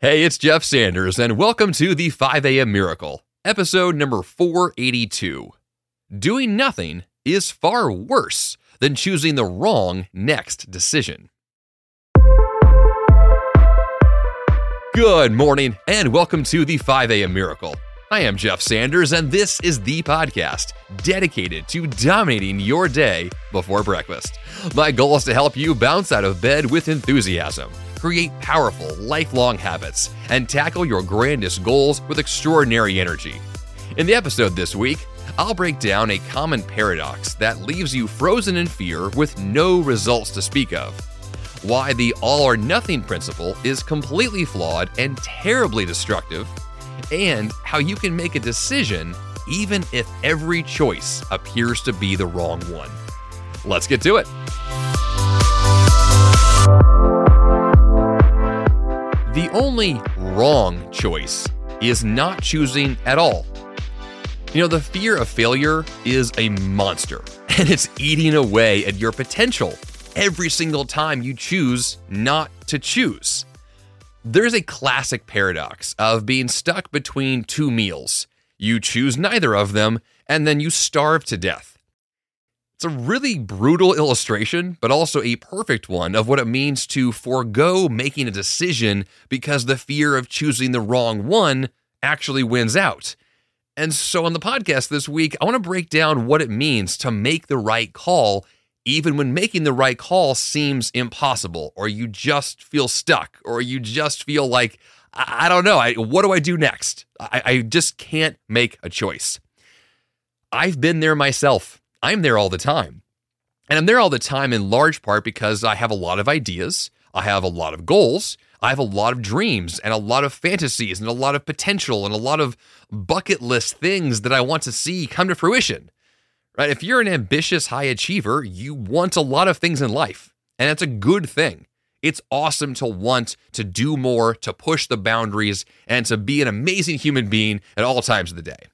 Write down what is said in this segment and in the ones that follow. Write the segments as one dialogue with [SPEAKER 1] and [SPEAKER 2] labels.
[SPEAKER 1] Hey, it's Jeff Sanders, and welcome to the 5 a.m. Miracle, episode number 482. Doing nothing is far worse than choosing the wrong next decision. Good morning, and welcome to the 5 a.m. Miracle. I am Jeff Sanders, and this is the podcast dedicated to dominating your day before breakfast. My goal is to help you bounce out of bed with enthusiasm create powerful, lifelong habits, and tackle your grandest goals with extraordinary energy. In the episode this week, I'll break down a common paradox that leaves you frozen in fear with no results to speak of. Why the all or nothing principle is completely flawed and terribly destructive, and how you can make a decision even if every choice appears to be the wrong one. Let's get to it. The only wrong choice is not choosing at all. You know, the fear of failure is a monster, and it's eating away at your potential every single time you choose not to choose. There's a classic paradox of being stuck between two meals. You choose neither of them, and then you starve to death. It's a really brutal illustration, but also a perfect one of what it means to forego making a decision because the fear of choosing the wrong one actually wins out. And so, on the podcast this week, I want to break down what it means to make the right call, even when making the right call seems impossible, or you just feel stuck, or you just feel like, I, don't know, I, what do I do next? I, I just can't make a choice. I've been there myself. I'm there all the time. And I'm there all the time in large part because I have a lot of ideas, I have a lot of goals, I have a lot of dreams and a lot of fantasies and a lot of potential and a lot of bucket list things that I want to see come to fruition. Right? If you're an ambitious high achiever, you want a lot of things in life, and that's a good thing. It's awesome to want to do more, to push the boundaries, and to be an amazing human being at all times of the day.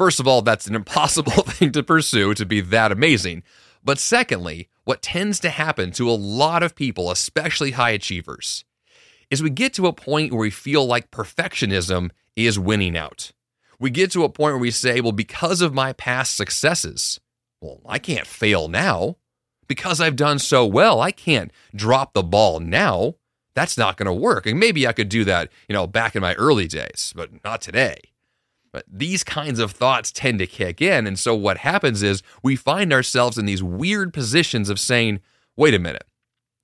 [SPEAKER 1] First of all, that's an impossible thing to pursue to be that amazing. But secondly, what tends to happen to a lot of people, especially high achievers, is we get to a point where we feel like perfectionism is winning out. We get to a point where we say, well, because of my past successes, well, I can't fail now. Because I've done so well, I can't drop the ball now. That's not going to work. And maybe I could do that, you know, back in my early days, but not today. But these kinds of thoughts tend to kick in. And so what happens is we find ourselves in these weird positions of saying, wait a minute,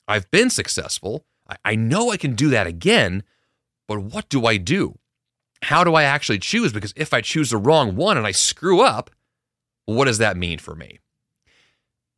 [SPEAKER 1] I've been successful. I, know I can do that again, but what do I do? How do I actually choose? Because if I choose the wrong one and I screw up, what does that mean for me?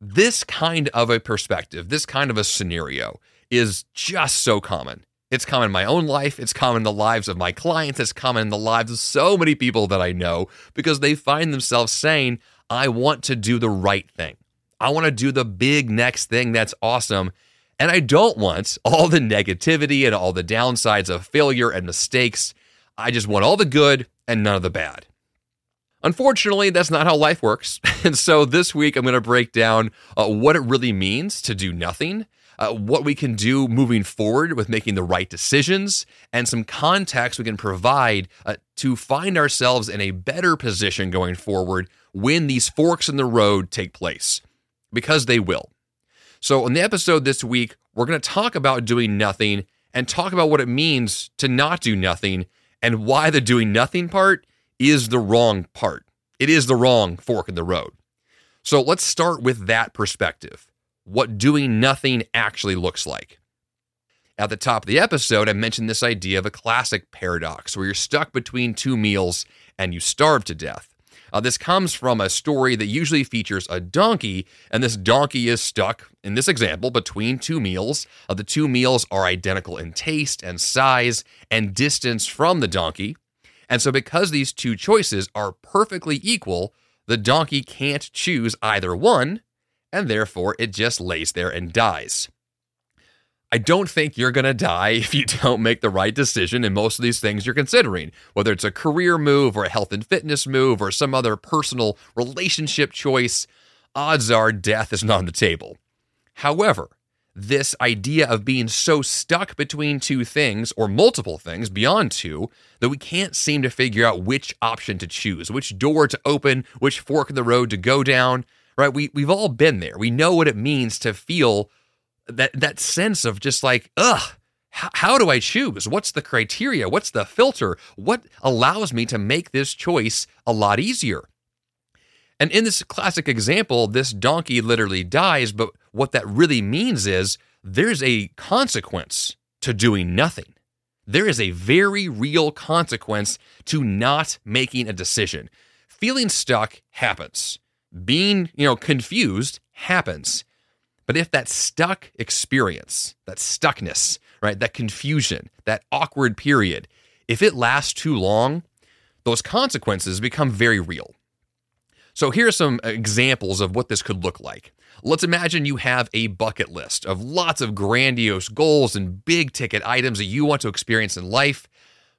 [SPEAKER 1] This kind of a perspective, this kind of a scenario is just so common. It's common in my own life. It's common in the lives of my clients. It's common in the lives of so many people that I know because they find themselves saying, I want to do the right thing. I want to do the big next thing that's awesome. And I don't want all the negativity and all the downsides of failure and mistakes. I just want all the good and none of the bad. Unfortunately, that's not how life works. And so this week, I'm going to break down uh, what it really means to do nothing uh, what we can do moving forward with making the right decisions, and some context we can provide uh, to find ourselves in a better position going forward when these forks in the road take place, because they will. So, in the episode this week, we're going to talk about doing nothing and talk about what it means to not do nothing and why the doing nothing part is the wrong part. It is the wrong fork in the road. So, let's start with that perspective what doing nothing actually looks like. At the top of the episode, I mentioned this idea of a classic paradox where you're stuck between two meals and you starve to death. Uh, this comes from a story that usually features a donkey, and this donkey is stuck, in this example, between two meals. Uh, the two meals are identical in taste and size and distance from the donkey. And so, because these two choices are perfectly equal, the donkey can't choose either one, and therefore it just lays there and dies. I don't think you're going to die if you don't make the right decision in most of these things you're considering, whether it's a career move or a health and fitness move or some other personal relationship choice. Odds are death is not on the table. However, this idea of being so stuck between two things or multiple things beyond two that we can't seem to figure out which option to choose, which door to open, which fork in the road to go down, right? We, we've all been there. We know what it means to feel that, that sense of just like, ugh, how, how do I choose? What's the criteria? What's the filter? What allows me to make this choice a lot easier? And in this classic example, this donkey literally dies, but what that really means is there's a consequence to doing nothing. There is a very real consequence to not making a decision. Feeling stuck happens. Being, you know, confused happens. But if that stuck experience, that stuckness, right, that confusion, that awkward period, if it lasts too long, those consequences become very real. So here are some examples of what this could look like. Let's imagine you have a bucket list of lots of grandiose goals and big ticket items that you want to experience in life,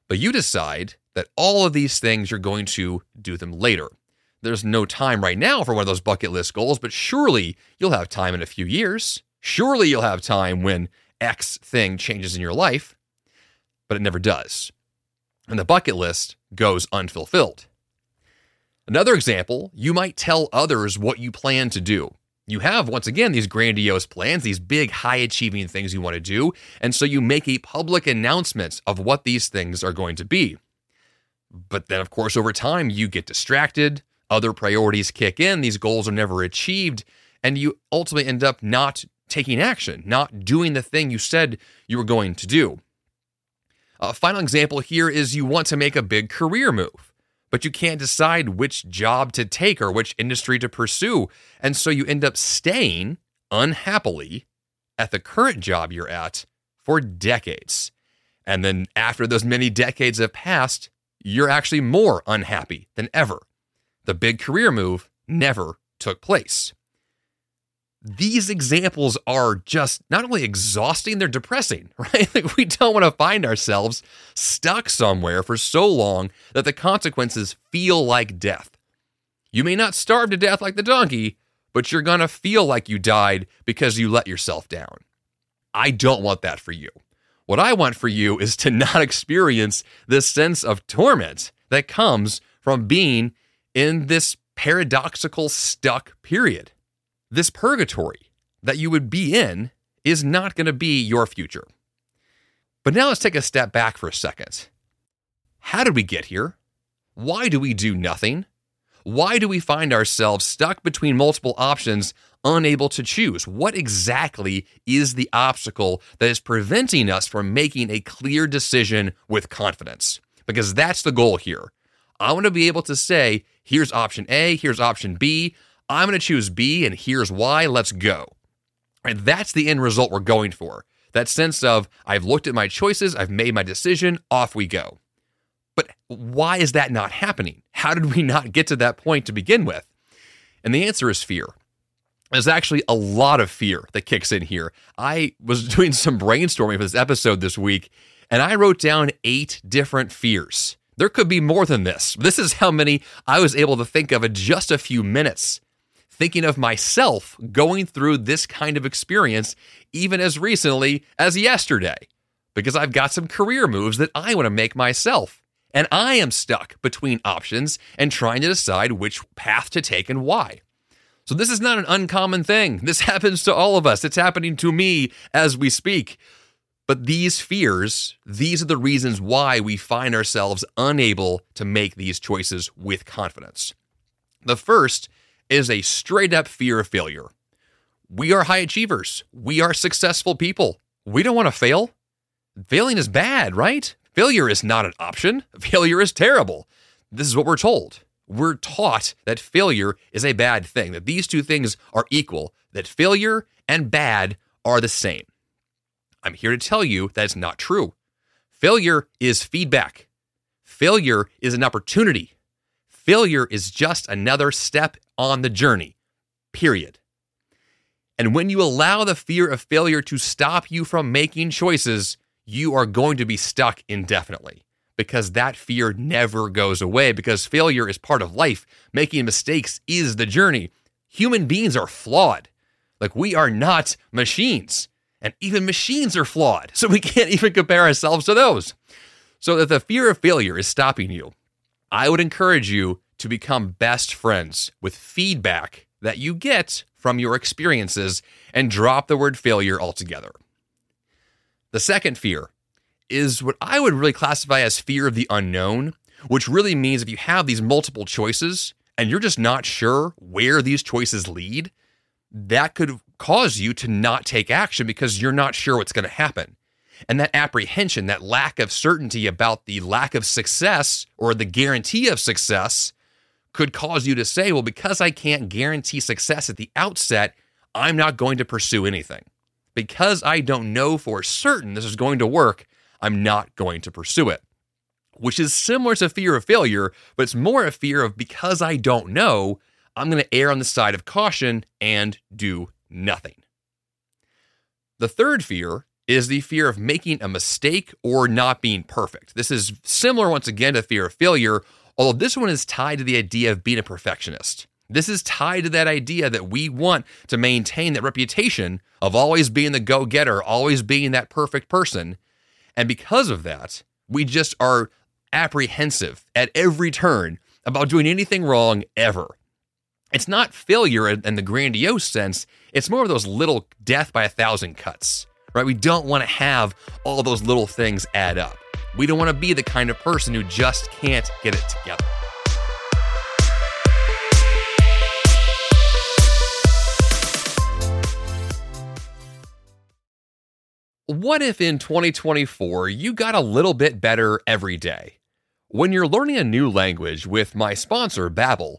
[SPEAKER 1] but you decide that all of these things you're going to do them later. There's no time right now for one of those bucket list goals, but surely you'll have time in a few years. Surely you'll have time when X thing changes in your life, but it never does. And the bucket list goes unfulfilled. Another example, you might tell others what you plan to do. You have, once again, these grandiose plans, these big, high achieving things you want to do. And so you make a public announcement of what these things are going to be. But then, of course, over time, you get distracted, other priorities kick in, these goals are never achieved, and you ultimately end up not taking action, not doing the thing you said you were going to do. A final example here is you want to make a big career move but you can't decide which job to take or which industry to pursue. And so you end up staying unhappily at the current job you're at for decades. And then after those many decades have passed, you're actually more unhappy than ever. The big career move never took place these examples are just not only exhausting, they're depressing, right? Like we don't want to find ourselves stuck somewhere for so long that the consequences feel like death. You may not starve to death like the donkey, but you're going to feel like you died because you let yourself down. I don't want that for you. What I want for you is to not experience this sense of torment that comes from being in this paradoxical stuck period this purgatory that you would be in is not going to be your future. But now let's take a step back for a second. How did we get here? Why do we do nothing? Why do we find ourselves stuck between multiple options, unable to choose? What exactly is the obstacle that is preventing us from making a clear decision with confidence? Because that's the goal here. I want to be able to say, here's option A, here's option B. I'm going to choose B, and here's why. Let's go. And that's the end result we're going for. That sense of, I've looked at my choices, I've made my decision, off we go. But why is that not happening? How did we not get to that point to begin with? And the answer is fear. There's actually a lot of fear that kicks in here. I was doing some brainstorming for this episode this week, and I wrote down eight different fears. There could be more than this. This is how many I was able to think of in just a few minutes thinking of myself going through this kind of experience even as recently as yesterday because I've got some career moves that I want to make myself. And I am stuck between options and trying to decide which path to take and why. So, this is not an uncommon thing. This happens to all of us. It's happening to me as we speak. But these fears, these are the reasons why we find ourselves unable to make these choices with confidence. The first is a straight up fear of failure. We are high achievers. We are successful people. We don't want to fail. Failing is bad, right? Failure is not an option. Failure is terrible. This is what we're told. We're taught that failure is a bad thing, that these two things are equal, that failure and bad are the same. I'm here to tell you that it's not true. Failure is feedback. Failure is an opportunity. Failure is just another step on the journey, period. And when you allow the fear of failure to stop you from making choices, you are going to be stuck indefinitely because that fear never goes away because failure is part of life. Making mistakes is the journey. Human beings are flawed. Like we are not machines. And even machines are flawed, so we can't even compare ourselves to those. So, if the fear of failure is stopping you, I would encourage you to become best friends with feedback that you get from your experiences and drop the word failure altogether. The second fear is what I would really classify as fear of the unknown, which really means if you have these multiple choices and you're just not sure where these choices lead, that could cause you to not take action because you're not sure what's going to happen. And that apprehension, that lack of certainty about the lack of success or the guarantee of success could cause you to say, well, because I can't guarantee success at the outset, I'm not going to pursue anything. Because I don't know for certain this is going to work, I'm not going to pursue it. Which is similar to fear of failure, but it's more a fear of because I don't know, I'm going to err on the side of caution and do nothing. The third fear is the fear of making a mistake or not being perfect. This is similar, once again, to fear of failure, although this one is tied to the idea of being a perfectionist. This is tied to that idea that we want to maintain that reputation of always being the go getter, always being that perfect person. And because of that, we just are apprehensive at every turn about doing anything wrong ever. It's not failure in the grandiose sense, it's more of those little death by a thousand cuts right? We don't want to have all those little things add up. We don't want to be the kind of person who just can't get it together. What if in 2024 you got a little bit better every day? When you're learning a new language with my sponsor, Babbel,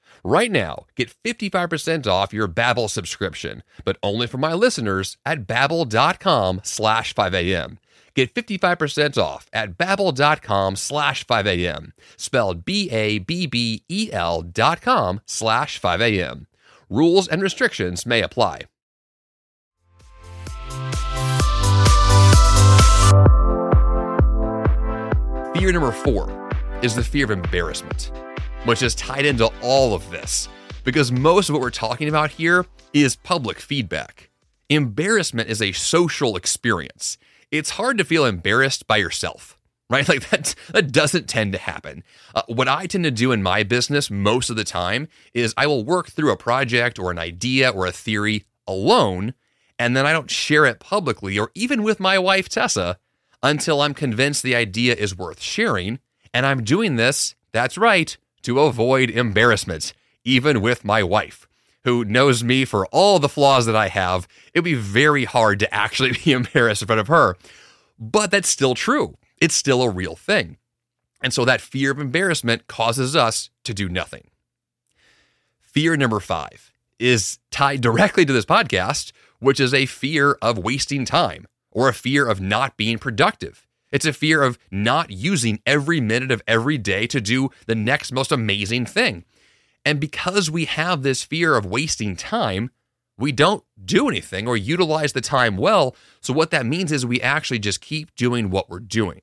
[SPEAKER 1] Right now, get 55% off your Babbel subscription, but only for my listeners at babbel.com slash 5am. Get 55% off at babbel.com slash 5am, spelled B-A-B-B-E-L dot com slash 5am. Rules and restrictions may apply. Fear number four is the fear of embarrassment which is tied into all of this because most of what we're talking about here is public feedback. Embarrassment is a social experience. It's hard to feel embarrassed by yourself, right? Like that, that doesn't tend to happen. Uh, what I tend to do in my business most of the time is I will work through a project or an idea or a theory alone, and then I don't share it publicly or even with my wife, Tessa, until I'm convinced the idea is worth sharing. And I'm doing this, that's right, to avoid embarrassment, even with my wife, who knows me for all the flaws that I have. It'd be very hard to actually be embarrassed in front of her. But that's still true. It's still a real thing. And so that fear of embarrassment causes us to do nothing. Fear number five is tied directly to this podcast, which is a fear of wasting time or a fear of not being productive. It's a fear of not using every minute of every day to do the next most amazing thing. And because we have this fear of wasting time, we don't do anything or utilize the time well. So, what that means is we actually just keep doing what we're doing.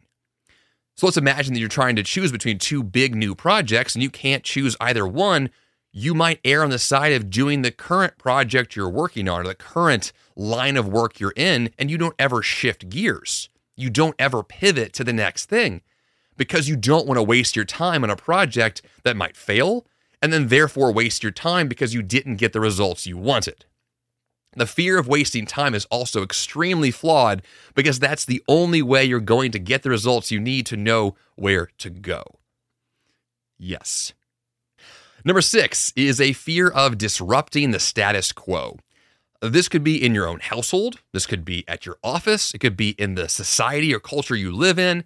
[SPEAKER 1] So, let's imagine that you're trying to choose between two big new projects and you can't choose either one. You might err on the side of doing the current project you're working on or the current line of work you're in, and you don't ever shift gears you don't ever pivot to the next thing because you don't want to waste your time on a project that might fail and then therefore waste your time because you didn't get the results you wanted. The fear of wasting time is also extremely flawed because that's the only way you're going to get the results you need to know where to go. Yes. Number six is a fear of disrupting the status quo. This could be in your own household, this could be at your office, it could be in the society or culture you live in.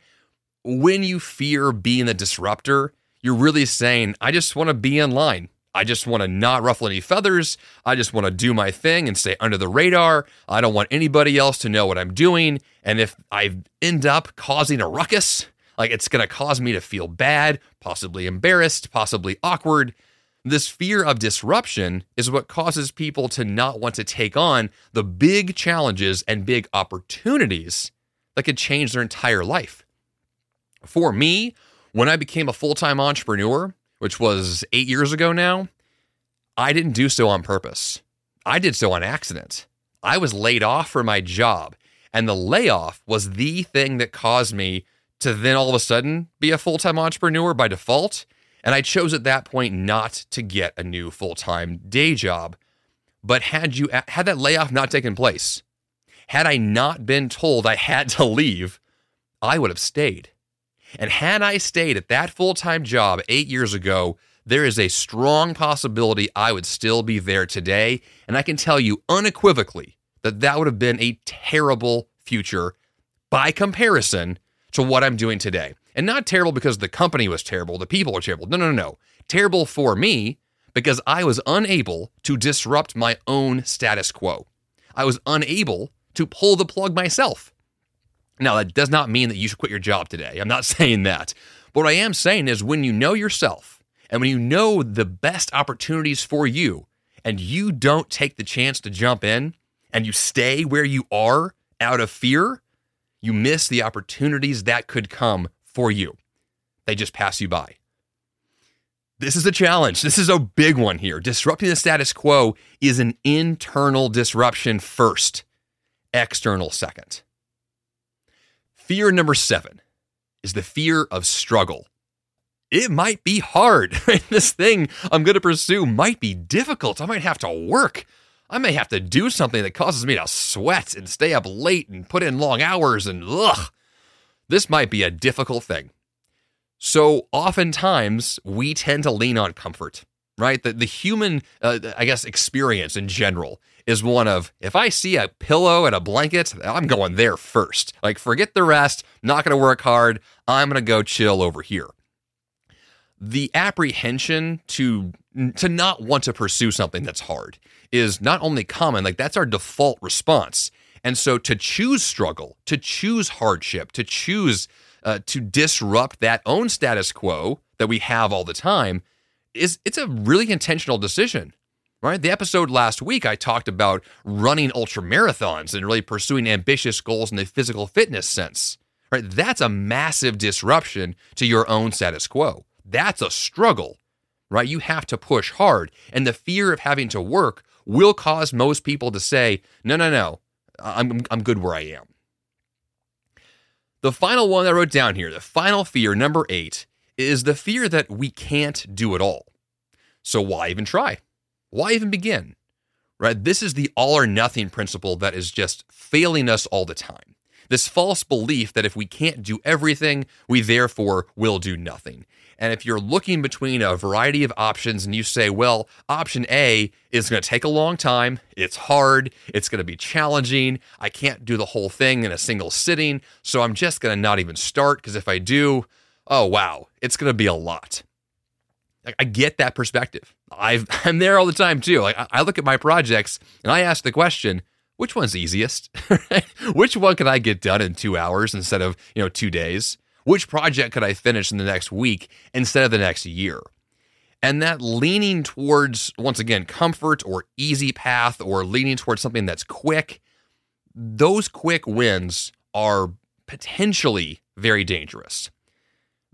[SPEAKER 1] When you fear being the disruptor, you're really saying, I just want to be in line. I just want to not ruffle any feathers. I just want to do my thing and stay under the radar. I don't want anybody else to know what I'm doing. And if I end up causing a ruckus, like it's going to cause me to feel bad, possibly embarrassed, possibly awkward. This fear of disruption is what causes people to not want to take on the big challenges and big opportunities that could change their entire life. For me, when I became a full time entrepreneur, which was eight years ago now, I didn't do so on purpose. I did so on accident. I was laid off from my job, and the layoff was the thing that caused me to then all of a sudden be a full time entrepreneur by default. And I chose at that point not to get a new full time day job. But had you had that layoff not taken place, had I not been told I had to leave, I would have stayed. And had I stayed at that full time job eight years ago, there is a strong possibility I would still be there today. And I can tell you unequivocally that that would have been a terrible future by comparison to what I'm doing today. And not terrible because the company was terrible, the people were terrible. No, no, no, no. Terrible for me because I was unable to disrupt my own status quo. I was unable to pull the plug myself. Now, that does not mean that you should quit your job today. I'm not saying that. But what I am saying is when you know yourself and when you know the best opportunities for you and you don't take the chance to jump in and you stay where you are out of fear, you miss the opportunities that could come for you. They just pass you by. This is a challenge. This is a big one here. Disrupting the status quo is an internal disruption first, external second. Fear number seven is the fear of struggle. It might be hard. this thing I'm going to pursue might be difficult. I might have to work. I may have to do something that causes me to sweat and stay up late and put in long hours and ugh. This might be a difficult thing. So oftentimes we tend to lean on comfort, right? The, the human, uh, I guess, experience in general is one of if I see a pillow and a blanket, I'm going there first. Like, forget the rest, not going to work hard. I'm going to go chill over here. The apprehension to to not want to pursue something that's hard is not only common, like that's our default response. And so to choose struggle, to choose hardship, to choose uh, to disrupt that own status quo that we have all the time is it's a really intentional decision. Right? The episode last week I talked about running ultra marathons and really pursuing ambitious goals in the physical fitness sense. Right? That's a massive disruption to your own status quo. That's a struggle. Right? You have to push hard and the fear of having to work will cause most people to say, no, no, no, I'm, I'm good where I am. The final one I wrote down here, the final fear, number eight, is the fear that we can't do it all. So why even try? Why even begin? Right? This is the all or nothing principle that is just failing us all the time. This false belief that if we can't do everything, we therefore will do nothing. And if you're looking between a variety of options and you say, well, option A is going to take a long time, it's hard, it's going to be challenging, I can't do the whole thing in a single sitting, so I'm just going to not even start because if I do, oh wow, it's going to be a lot. I get that perspective. i am there all the time too. Like I look at my projects and I ask the question, which one's easiest? which one can I get done in two hours instead of you know two days? Which project could I finish in the next week instead of the next year? And that leaning towards, once again, comfort or easy path or leaning towards something that's quick, those quick wins are potentially very dangerous.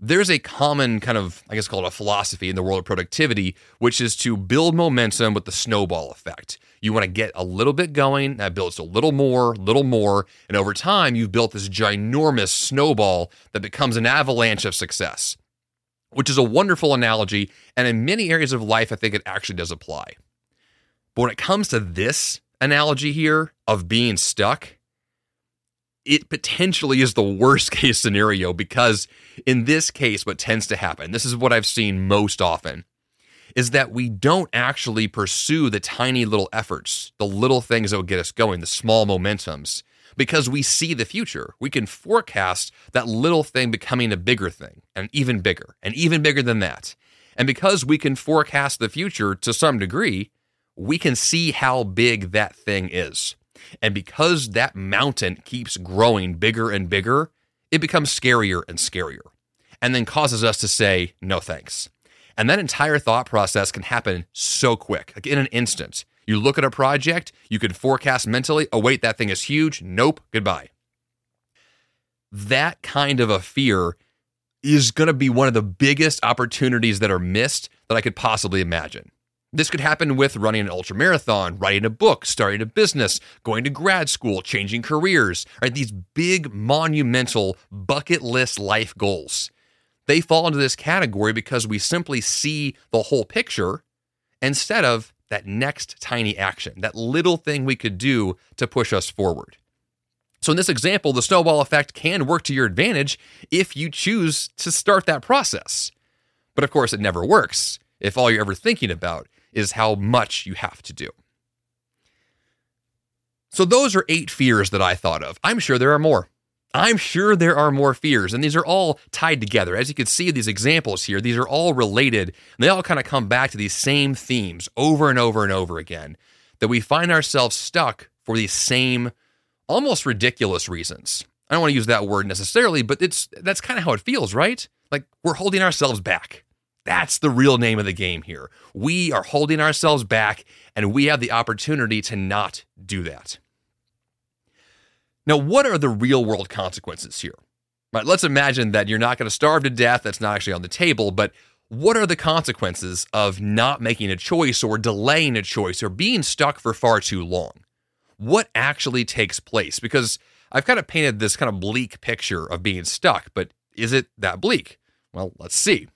[SPEAKER 1] There's a common kind of, I guess, called a philosophy in the world of productivity, which is to build momentum with the snowball effect. You want to get a little bit going, that builds a little more, little more, and over time, you've built this ginormous snowball that becomes an avalanche of success, which is a wonderful analogy. And in many areas of life, I think it actually does apply. But when it comes to this analogy here of being stuck, it potentially is the worst case scenario because in this case, what tends to happen, this is what I've seen most often, is that we don't actually pursue the tiny little efforts, the little things that will get us going, the small momentums, because we see the future. We can forecast that little thing becoming a bigger thing, and even bigger, and even bigger than that. And because we can forecast the future to some degree, we can see how big that thing is. And because that mountain keeps growing bigger and bigger, it becomes scarier and scarier, and then causes us to say, no thanks. And that entire thought process can happen so quick, like in an instant. You look at a project, you can forecast mentally, oh, wait, that thing is huge. Nope, goodbye. That kind of a fear is going to be one of the biggest opportunities that are missed that I could possibly imagine. This could happen with running an ultra marathon, writing a book, starting a business, going to grad school, changing careers, right? These big, monumental bucket list life goals. They fall into this category because we simply see the whole picture instead of that next tiny action, that little thing we could do to push us forward. So, in this example, the snowball effect can work to your advantage if you choose to start that process. But of course, it never works if all you're ever thinking about is how much you have to do. So, those are eight fears that I thought of. I'm sure there are more. I'm sure there are more fears, and these are all tied together. As you can see, these examples here, these are all related, and they all kind of come back to these same themes over and over and over again. That we find ourselves stuck for these same, almost ridiculous reasons. I don't want to use that word necessarily, but it's that's kind of how it feels, right? Like we're holding ourselves back. That's the real name of the game here. We are holding ourselves back, and we have the opportunity to not do that. Now, what are the real world consequences here? Right, let's imagine that you're not going to starve to death. That's not actually on the table, but what are the consequences of not making a choice or delaying a choice or being stuck for far too long? What actually takes place? Because I've kind of painted this kind of bleak picture of being stuck, but is it that bleak? Well, let's see.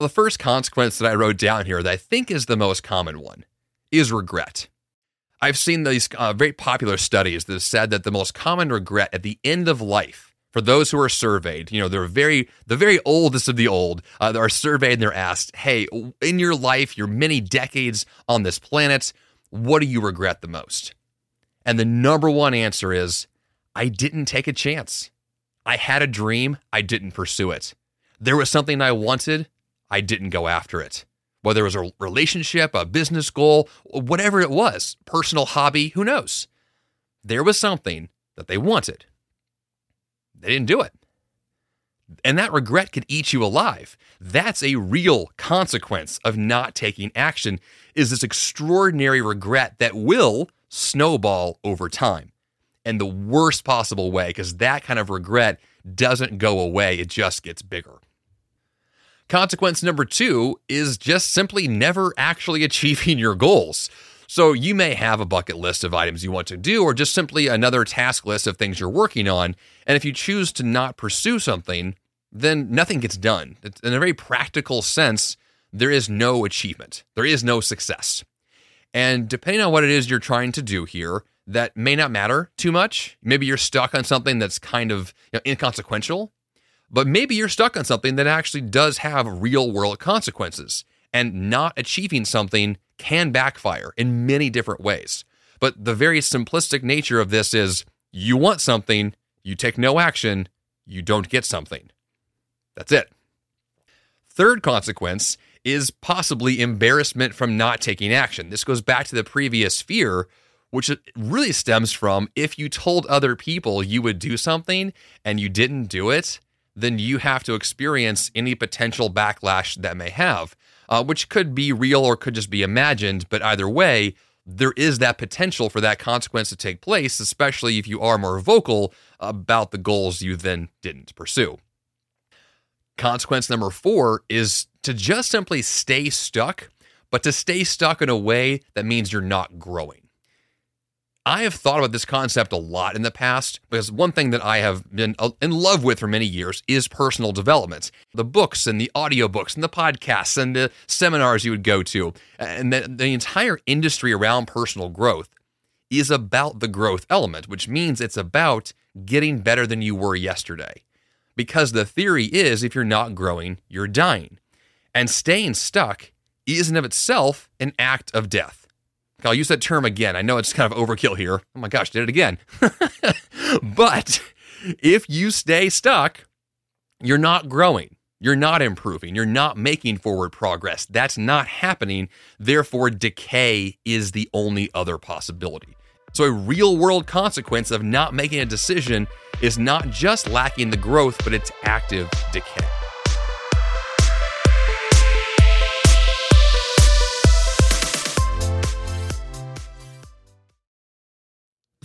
[SPEAKER 1] The first consequence that I wrote down here that I think is the most common one is regret. I've seen these uh, very popular studies that have said that the most common regret at the end of life for those who are surveyed, you know, they're very the very oldest of the old, uh, are surveyed and they're asked, "Hey, in your life, your many decades on this planet, what do you regret the most?" And the number one answer is, "I didn't take a chance. I had a dream, I didn't pursue it. There was something I wanted, I didn't go after it." whether it was a relationship, a business goal, whatever it was, personal hobby, who knows? There was something that they wanted. They didn't do it. And that regret could eat you alive. That's a real consequence of not taking action is this extraordinary regret that will snowball over time. And the worst possible way because that kind of regret doesn't go away, it just gets bigger. Consequence number two is just simply never actually achieving your goals. So you may have a bucket list of items you want to do, or just simply another task list of things you're working on. And if you choose to not pursue something, then nothing gets done. In a very practical sense, there is no achievement, there is no success. And depending on what it is you're trying to do here, that may not matter too much. Maybe you're stuck on something that's kind of you know, inconsequential. But maybe you're stuck on something that actually does have real world consequences, and not achieving something can backfire in many different ways. But the very simplistic nature of this is you want something, you take no action, you don't get something. That's it. Third consequence is possibly embarrassment from not taking action. This goes back to the previous fear, which really stems from if you told other people you would do something and you didn't do it, then you have to experience any potential backlash that may have, uh, which could be real or could just be imagined. But either way, there is that potential for that consequence to take place, especially if you are more vocal about the goals you then didn't pursue. Consequence number four is to just simply stay stuck, but to stay stuck in a way that means you're not growing. I have thought about this concept a lot in the past because one thing that I have been uh, in love with for many years is personal development. The books and the audiobooks and the podcasts and the seminars you would go to, and the, the entire industry around personal growth is about the growth element, which means it's about getting better than you were yesterday. Because the theory is if you're not growing, you're dying. And staying stuck is in of itself an act of death. I'll use that term again. I know it's kind of overkill here. Oh my gosh, did it again. but if you stay stuck, you're not growing. You're not improving. You're not making forward progress. That's not happening. Therefore, decay is the only other possibility. So, a real world consequence of not making a decision is not just lacking the growth, but it's active decay.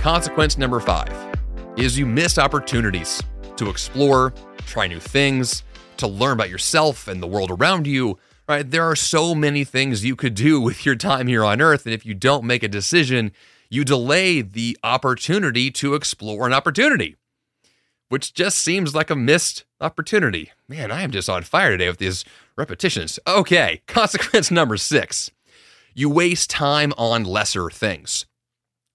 [SPEAKER 1] Consequence number five is you miss opportunities to explore, try new things, to learn about yourself and the world around you. Right? There are so many things you could do with your time here on earth. And if you don't make a decision, you delay the opportunity to explore an opportunity, which just seems like a missed opportunity. Man, I am just on fire today with these repetitions. Okay, consequence number six you waste time on lesser things.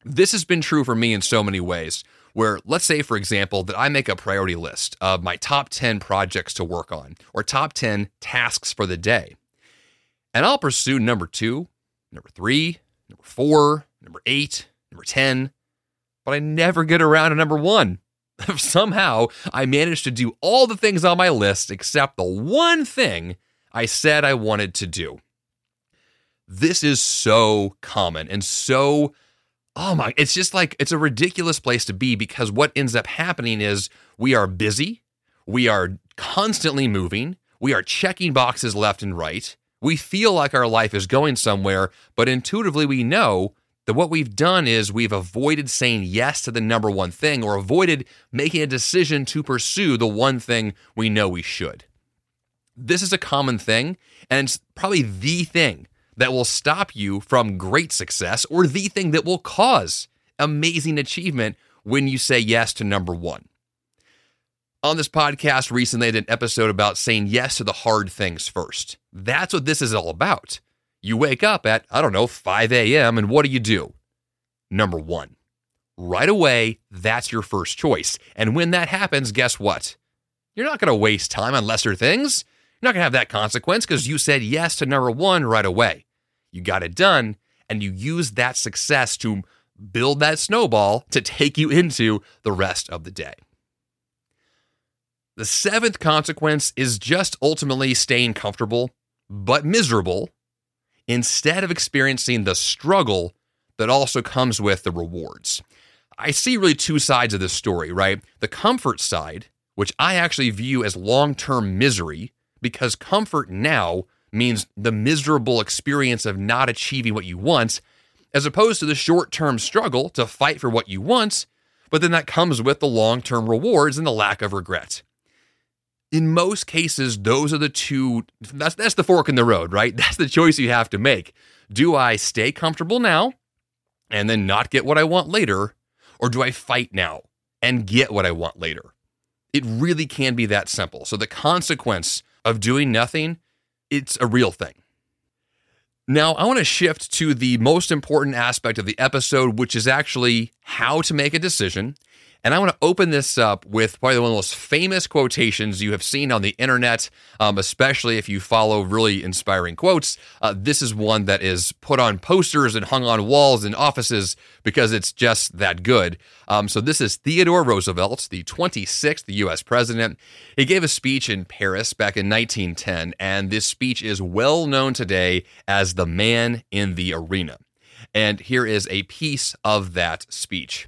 [SPEAKER 1] This has been true for me in so many ways. Where, let's say, for example, that I make a priority list of my top 10 projects to work on or top 10 tasks for the day. And I'll pursue number two, number three, number four, number eight, number 10, but I never get around to number one. Somehow, I managed to do all the things on my list except the one thing I said I wanted to do. This is so common and so oh my, it's just like, it's a ridiculous place to be because what ends up happening is we are busy, we are constantly moving, we are checking boxes left and right. We feel like our life is going somewhere, but intuitively we know that what we've done is we've avoided saying yes to the number one thing or avoided making a decision to pursue the one thing we know we should. This is a common thing, and it's probably the thing that will stop you from great success or the thing that will cause amazing achievement when you say yes to number one. On this podcast recently, I did an episode about saying yes to the hard things first. That's what this is all about. You wake up at, I don't know, 5 a.m., and what do you do? Number one. Right away, that's your first choice. And when that happens, guess what? You're not going to waste time on lesser things. You're not going to have that consequence because you said yes to number one right away you got it done, and you use that success to build that snowball to take you into the rest of the day. The seventh consequence is just ultimately staying comfortable but miserable instead of experiencing the struggle that also comes with the rewards. I see really two sides of this story, right? The comfort side, which I actually view as long term misery, because comfort now means the miserable experience of not achieving what you want, as opposed to the short term struggle to fight for what you want, but then that comes with the long term rewards and the lack of regret. In most cases, those are the two, that's, that's the fork in the road, right? That's the choice you have to make. Do I stay comfortable now and then not get what I want later, or do I fight now and get what I want later? It really can be that simple. So the consequence of doing nothing it's a real thing. Now, I want to shift to the most important aspect of the episode, which is actually how to make a decision And I want to open this up with probably one of the most famous quotations you have seen on the internet, um, especially if you follow really inspiring quotes. Uh, this is one that is put on posters and hung on walls in offices because it's just that good. Um, so this is Theodore Roosevelt, the 26th U.S. president. He gave a speech in Paris back in 1910, and this speech is well known today as the man in the arena. And here is a piece of that speech.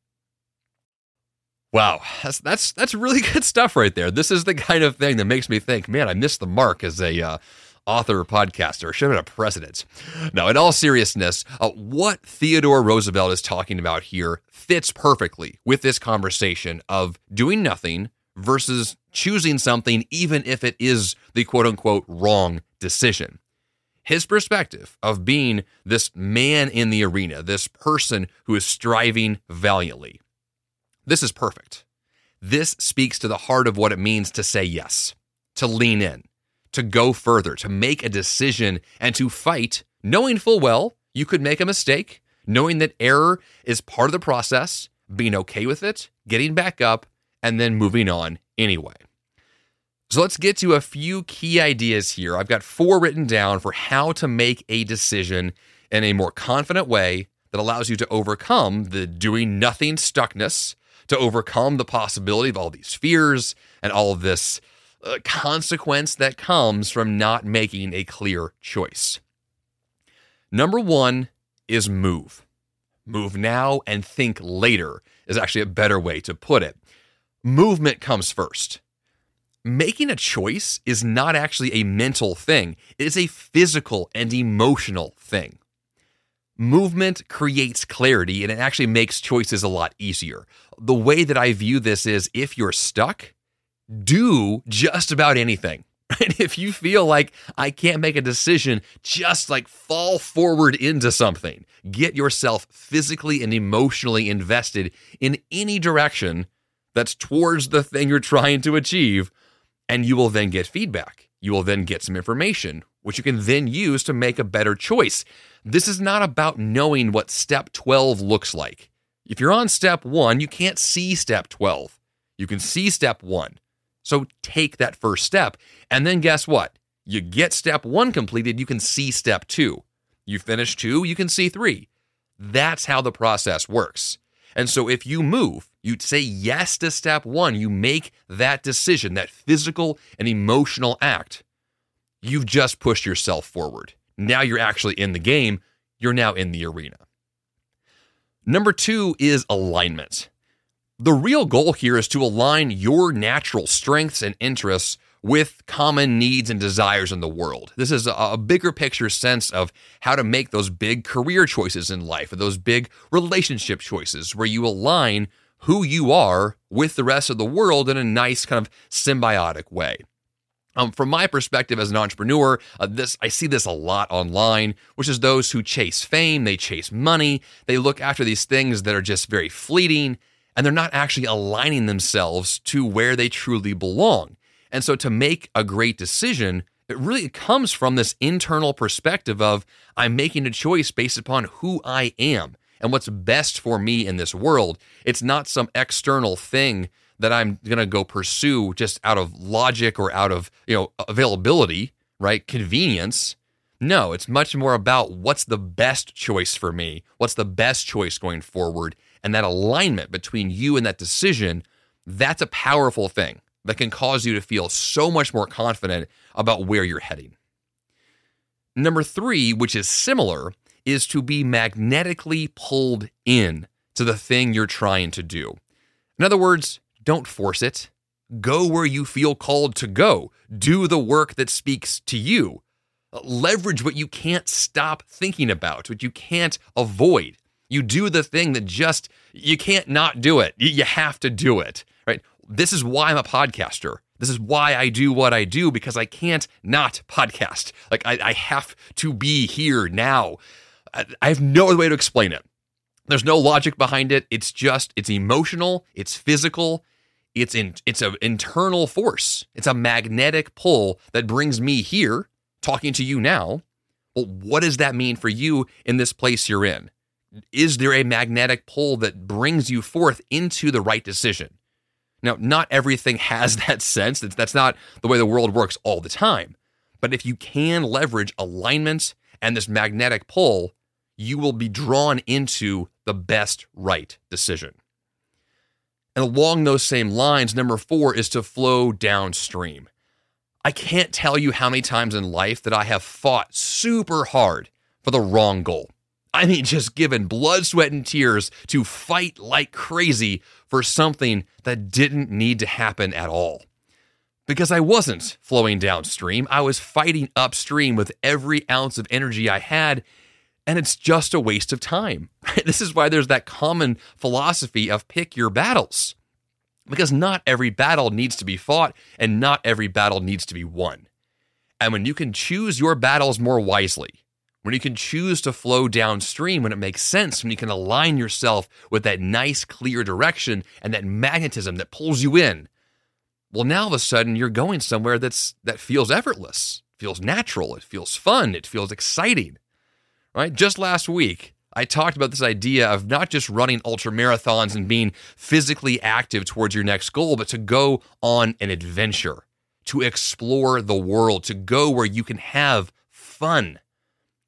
[SPEAKER 1] Wow, that's that's that's really good stuff right there. This is the kind of thing that makes me think, man, I missed the mark as a uh, author podcaster. Should have been a president. Now, in all seriousness, uh, what Theodore Roosevelt is talking about here fits perfectly with this conversation of doing nothing versus choosing something, even if it is the quote unquote wrong decision. His perspective of being this man in the arena, this person who is striving valiantly this is perfect. This speaks to the heart of what it means to say yes, to lean in, to go further, to make a decision, and to fight, knowing full well you could make a mistake, knowing that error is part of the process, being okay with it, getting back up, and then moving on anyway. So let's get to a few key ideas here. I've got four written down for how to make a decision in a more confident way that allows you to overcome the doing nothing stuckness to overcome the possibility of all these fears and all of this uh, consequence that comes from not making a clear choice. Number one is move. Move now and think later is actually a better way to put it. Movement comes first. Making a choice is not actually a mental thing, it is a physical and emotional thing. Movement creates clarity and it actually makes choices a lot easier. The way that I view this is if you're stuck, do just about anything. Right? If you feel like I can't make a decision, just like fall forward into something. Get yourself physically and emotionally invested in any direction that's towards the thing you're trying to achieve, and you will then get feedback. You will then get some information, which you can then use to make a better choice. This is not about knowing what step 12 looks like. If you're on step one, you can't see step 12. You can see step one. So take that first step. And then guess what? You get step one completed, you can see step two. You finish two, you can see three. That's how the process works. And so if you move, you say yes to step one, you make that decision, that physical and emotional act, you've just pushed yourself forward. Now you're actually in the game, you're now in the arena. Number two is alignment. The real goal here is to align your natural strengths and interests with common needs and desires in the world. This is a, bigger picture sense of how to make those big career choices in life, or those big relationship choices where you align who you are with the rest of the world in a nice kind of symbiotic way. Um, from my perspective as an entrepreneur, uh, this I see this a lot online, which is those who chase fame, they chase money, they look after these things that are just very fleeting, and they're not actually aligning themselves to where they truly belong. And so, to make a great decision, it really comes from this internal perspective of I'm making a choice based upon who I am and what's best for me in this world. It's not some external thing that I'm going to go pursue just out of logic or out of, you know, availability, right? Convenience. No, it's much more about what's the best choice for me, what's the best choice going forward, and that alignment between you and that decision, that's a powerful thing that can cause you to feel so much more confident about where you're heading. Number three, which is similar, is to be magnetically pulled in to the thing you're trying to do. In other words, don't force it. Go where you feel called to go. Do the work that speaks to you. Leverage what you can't stop thinking about, what you can't avoid. You do the thing that just, you can't not do it. You have to do it, right? This is why I'm a podcaster. This is why I do what I do because I can't not podcast. Like, I, I have to be here now. I, I have no other way to explain it. There's no logic behind it. It's just, it's emotional, it's physical, it's in, it's an internal force. It's a magnetic pull that brings me here talking to you now. Well, what does that mean for you in this place you're in? Is there a magnetic pull that brings you forth into the right decision? Now, not everything has that sense. That's not the way the world works all the time. But if you can leverage alignments and this magnetic pull, you will be drawn into the best right decision. And along those same lines, number four is to flow downstream. I can't tell you how many times in life that I have fought super hard for the wrong goal. I mean, just given blood, sweat, and tears to fight like crazy for something that didn't need to happen at all. Because I wasn't flowing downstream, I was fighting upstream with every ounce of energy I had, and it's just a waste of time. This is why there's that common philosophy of pick your battles because not every battle needs to be fought and not every battle needs to be won. And when you can choose your battles more wisely, when you can choose to flow downstream when it makes sense, when you can align yourself with that nice, clear direction and that magnetism that pulls you in, well, now all of a sudden you're going somewhere that's that feels effortless, feels natural, it feels fun, it feels exciting. Right? Just last week, I talked about this idea of not just running ultra marathons and being physically active towards your next goal, but to go on an adventure, to explore the world, to go where you can have fun.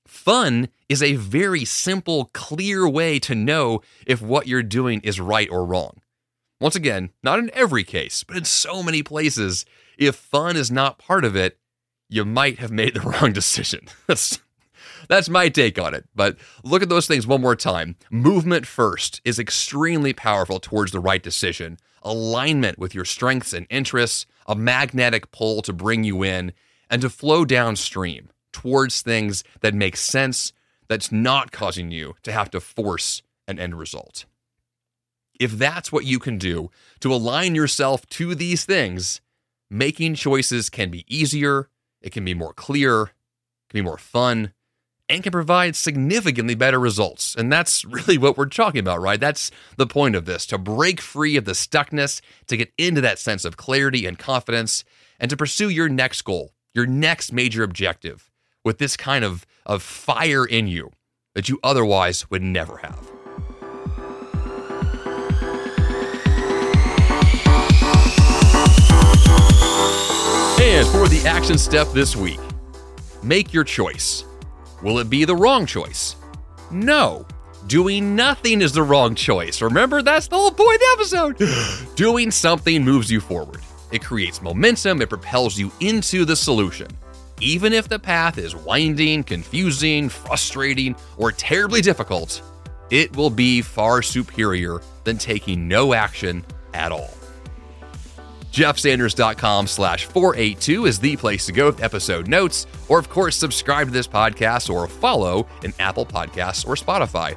[SPEAKER 1] Fun is a very simple, clear way to know if what you're doing is right or wrong. Once again, not in every case, but in so many places, if fun is not part of it, you might have made the wrong decision. That's that's my take on it. But look at those things one more time. Movement first is extremely powerful towards the right decision. Alignment with your strengths and interests, a magnetic pull to bring you in, and to flow downstream towards things that make sense, that's not causing you to have to force an end result. If that's what you can do to align yourself to these things, making choices can be easier, it can be more clear, it can be more fun, and can provide significantly better results. And that's really what we're talking about, right? That's the point of this to break free of the stuckness, to get into that sense of clarity and confidence, and to pursue your next goal, your next major objective with this kind of, of fire in you that you otherwise would never have. And for the action step this week, make your choice. Will it be the wrong choice? No. Doing nothing is the wrong choice. Remember, that's the whole point of the episode. Doing something moves you forward. It creates momentum, it propels you into the solution. Even if the path is winding, confusing, frustrating, or terribly difficult, it will be far superior than taking no action at all. JeffSanders.com slash 482 is the place to go with episode notes, or of course, subscribe to this podcast or follow in Apple Podcasts or Spotify.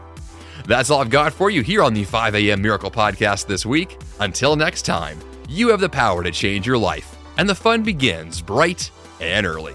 [SPEAKER 1] That's all I've got for you here on the 5 a.m. Miracle Podcast this week. Until next time, you have the power to change your life, and the fun begins bright and early.